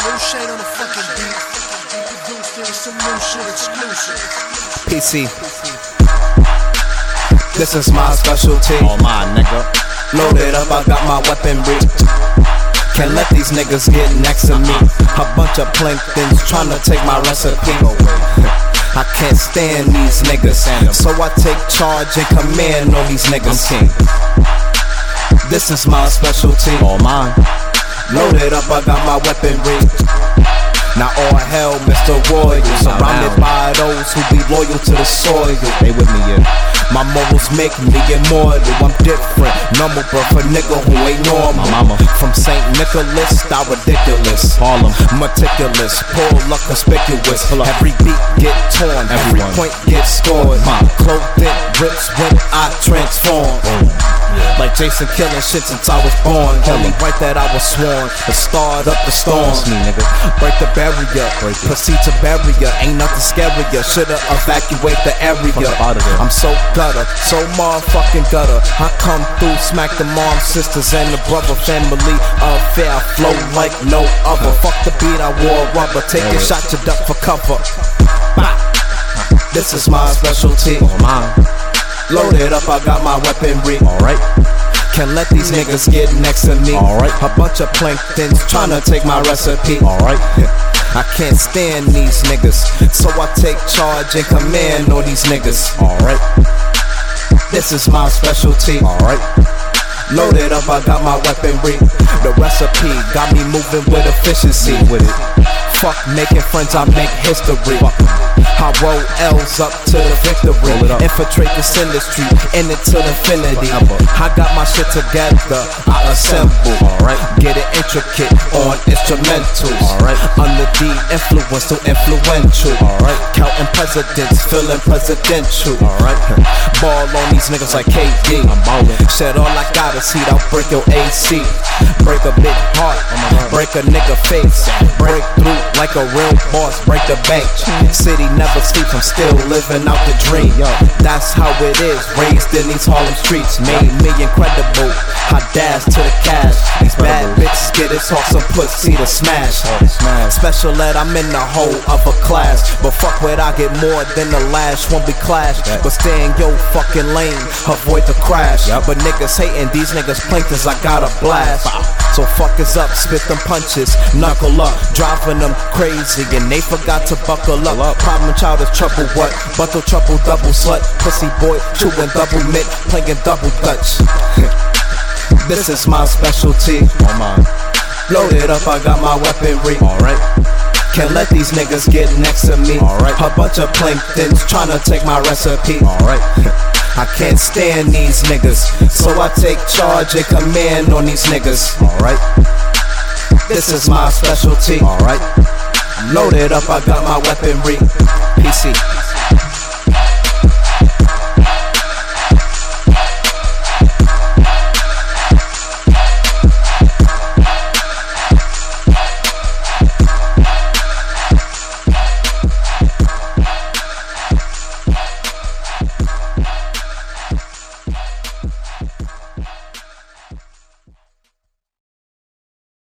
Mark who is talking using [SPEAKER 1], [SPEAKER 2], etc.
[SPEAKER 1] No shade on the fucking beat. Produced it, some new shit exclusive.
[SPEAKER 2] PC. This is my specialty.
[SPEAKER 3] All mine, nigga.
[SPEAKER 2] Loaded up, I got my weaponry. Can't let these niggas get next to me. A bunch of planktons to take my recipe. I can't stand these niggas, And so I take charge and command on these niggas. This is my specialty.
[SPEAKER 3] All mine.
[SPEAKER 2] Loaded up, I got my weaponry. Now all hell, Mr. Royal, surrounded by those who be loyal to the soil.
[SPEAKER 3] They with me, yeah.
[SPEAKER 2] My morals make me immortal. I'm different, normal, but for nigga who ain't normal.
[SPEAKER 3] My mama.
[SPEAKER 2] From St. Nicholas, style ridiculous.
[SPEAKER 3] Harlem.
[SPEAKER 2] Meticulous, pull up conspicuous. Every beat get torn, every
[SPEAKER 3] Everyone.
[SPEAKER 2] point get scored.
[SPEAKER 3] My
[SPEAKER 2] Clothed in rips when I transform. Jason killing shit since I was born. Tell me right that I was sworn to start up the storm.
[SPEAKER 3] That's me, nigga.
[SPEAKER 2] Break the barrier,
[SPEAKER 3] Break it.
[SPEAKER 2] proceed to barrier. Ain't nothing scarier. Shoulda evacuate the area.
[SPEAKER 3] Fuck up outta there.
[SPEAKER 2] I'm so gutter, so motherfucking gutter. I come through, smack the mom, sisters, and the brother family affair. Flow like no other. Fuck the beat, I wore rubber. Take a shot, you duck for cover. Bah. This is my specialty.
[SPEAKER 3] Oh, Mine.
[SPEAKER 2] Loaded up, I got my weaponry.
[SPEAKER 3] Alright.
[SPEAKER 2] Can't let these niggas get next to me.
[SPEAKER 3] Alright.
[SPEAKER 2] A bunch of planktons tryna take my recipe.
[SPEAKER 3] Alright.
[SPEAKER 2] I can't stand these niggas, so I take charge and command on these niggas.
[SPEAKER 3] Alright.
[SPEAKER 2] This is my specialty.
[SPEAKER 3] Alright.
[SPEAKER 2] Loaded up, I got my weaponry. The recipe got me moving with efficiency.
[SPEAKER 3] With it.
[SPEAKER 2] Fuck making friends, I make history. I roll L's up to the victory.
[SPEAKER 3] Roll it up.
[SPEAKER 2] Infiltrate this industry, in it till infinity. I got my shit together, I assemble.
[SPEAKER 3] Alright.
[SPEAKER 2] Get it intricate on instrumentals.
[SPEAKER 3] Alright.
[SPEAKER 2] Under the influence, so influential.
[SPEAKER 3] Alright.
[SPEAKER 2] Counting presidents, feeling presidential.
[SPEAKER 3] Alright.
[SPEAKER 2] Ball on these niggas like KD.
[SPEAKER 3] I'm ballin'.
[SPEAKER 2] Said all I got is heat, I'll break your AC. Break a big heart, oh
[SPEAKER 3] God.
[SPEAKER 2] break a nigga face. Break through like a real boss, break the bank. City never sleeps, I'm still living out the dream. Yo, That's how it is, raised in these Harlem streets. Made me incredible, I dash to the cash. These bad bitches get it, talk some pussy to smash. Special ed, I'm in the whole of a class. But fuck what I get more than the last one we clash. But stay in your fucking lane, avoid the crash. But niggas hating, these niggas planktons, I got a blast. So fuck is up, spit them punches, knuckle up, driving them crazy, and they forgot to buckle up. Problem child is trouble, what? Buckle trouble, double slut, pussy boy, chewing double mint, playing double dutch. this is my specialty. Loaded up, I got my weaponry.
[SPEAKER 3] Alright.
[SPEAKER 2] Can't let these niggas get next to me.
[SPEAKER 3] Alright.
[SPEAKER 2] A bunch of planktons tryna take my recipe.
[SPEAKER 3] Alright.
[SPEAKER 2] I can't stand these niggas, so I take charge and command on these niggas.
[SPEAKER 3] Alright.
[SPEAKER 2] This is my specialty.
[SPEAKER 3] Alright.
[SPEAKER 2] Loaded up, I got my weaponry. PC.